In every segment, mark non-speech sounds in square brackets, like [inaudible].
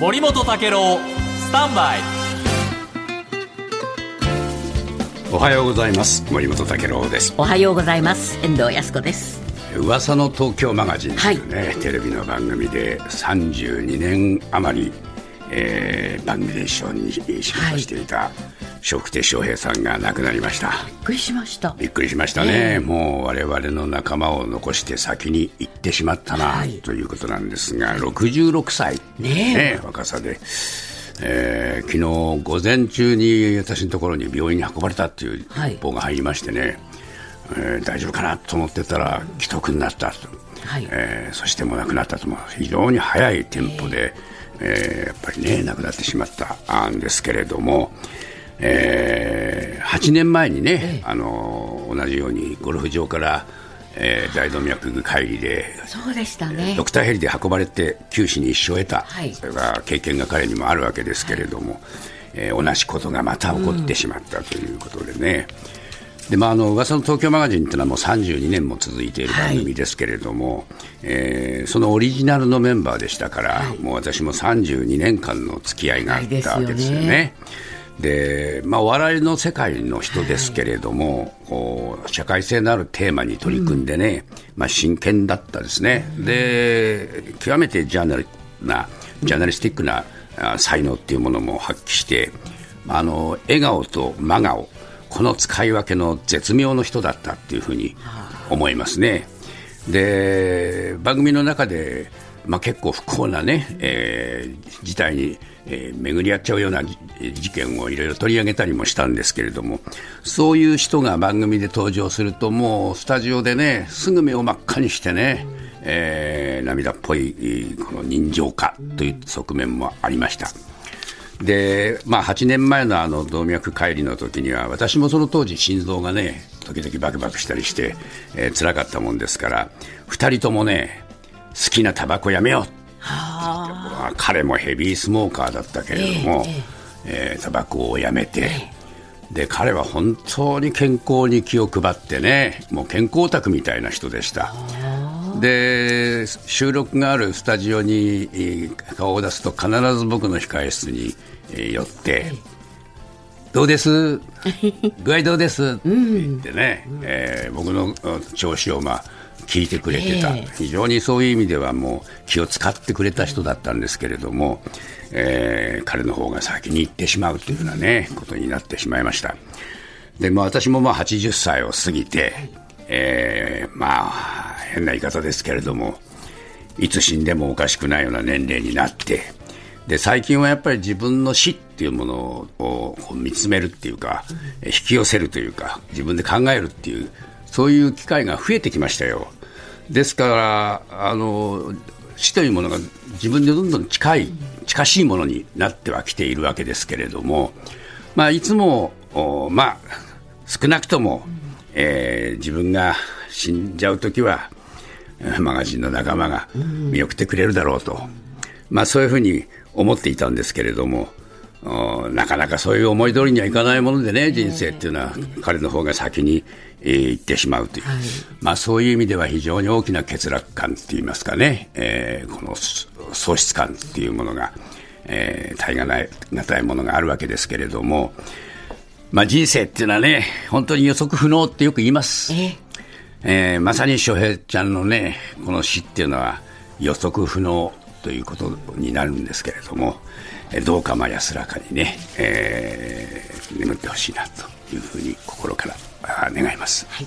森本武郎スタンバイ。おはようございます。森本武郎です。おはようございます。遠藤康子です。噂の東京マガジンというね、はい、テレビの番組で32年余り、えー、番組で一緒に仕事していた、はい笑福亭笑瓶さんが亡くなりました。びっくりしました。びっくりしましたね、えー、もう我々の仲間を残して先に行ってしまったな、はい、ということなんですが66歳。ねね若さで。えー、昨日午前中に私のところに病院に運ばれたっていう一報が入りましてね、はい、えー、大丈夫かなと思ってたら既得になったと、はい、えー、そしてもう亡くなったと。非常に早いテンポで、えー、やっぱりね亡くなってしまったんですけれども、えー、8年前にね、あの同じようにゴルフ場からえー、大動脈解離でそうでしたね。ドクターヘリで運ばれて九死に一生を得た、はい、それが経験が彼にもあるわけですけれども、はい、えー、同じことがまた起こってしまったということでね、うん、でまあ、あの噂の東京マガジンというのはもう32年も続いている番組ですけれども、はい、えー、そのオリジナルのメンバーでしたから、はい、もう私も32年間の付き合いがあったわけですよね。でまあ、お笑いの世界の人ですけれども、はい、社会性のあるテーマに取り組んでね、うん、まあ、真剣だったですね、うん、で極めてジャーナリなジャーナリスティックな才能っていうものも発揮して、あの笑顔と真顔、この使い分けの絶妙の人だったっていうふうに思いますね。で番組の中でまあ、結構不幸なね、えー、事態に、えー、巡り合っちゃうような事件をいろいろ取り上げたりもしたんですけれども、そういう人が番組で登場すると、もうスタジオでね、すぐ目を真っ赤にしてね、えー、涙っぽいこの人情化という側面もありました。で、まあ、8年前のあの動脈解離の時には、私もその当時、心臓がね、時々バクバクしたりして、えー、辛かったもんですから、2人ともね、好きなタバコやめよう。彼もヘビースモーカーだったけれども、えー、えー、タバコをやめて、で彼は本当に健康に気を配ってねもう健康オタクみたいな人でした。で収録があるスタジオに顔を出すと必ず僕の控え室に寄って「どうです？[laughs] 具合どうです?」って言ってね、えー、僕の調子をまあ聞いてくれてた、非常にそういう意味ではもう気を使ってくれた人だったんですけれども、えー、彼の方が先に行ってしまうというふうなね、ことになってしまいました。で、まあ私もまあ80歳を過ぎて、えー、まあ変な言い方ですけれども、いつ死んでもおかしくないような年齢になって、で最近はやっぱり自分の死っていうものを見つめるっていうか、引き寄せるというか、自分で考えるっていう、そういう機会が増えてきましたよ。ですからあの死というものが自分でどんどん近い近しいものになってはきているわけですけれども、まあ、いつも、まあ、少なくとも、えー、自分が死んじゃうときは [laughs] マガジンの仲間が見送ってくれるだろうと、まあ、そういうふうに思っていたんですけれども、なかなかそういう思い通りにはいかないものでね、人生っていうのは、彼の方が先に、えー、行ってしまうという、はい、まあ、そういう意味では非常に大きな欠落感っていいますかね、えー、この喪失感っていうものが、えー、大がないがたいものがあるわけですけれども、まあ、人生っていうのはね、本当に予測不能ってよく言います。え。えー、まさに翔平ちゃんのね、この死っていうのは予測不能ということになるんですけれども、どうかまあ安らかにね、えー、眠ってほしいなというふうに心から願います。はい、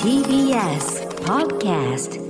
TBS Podcast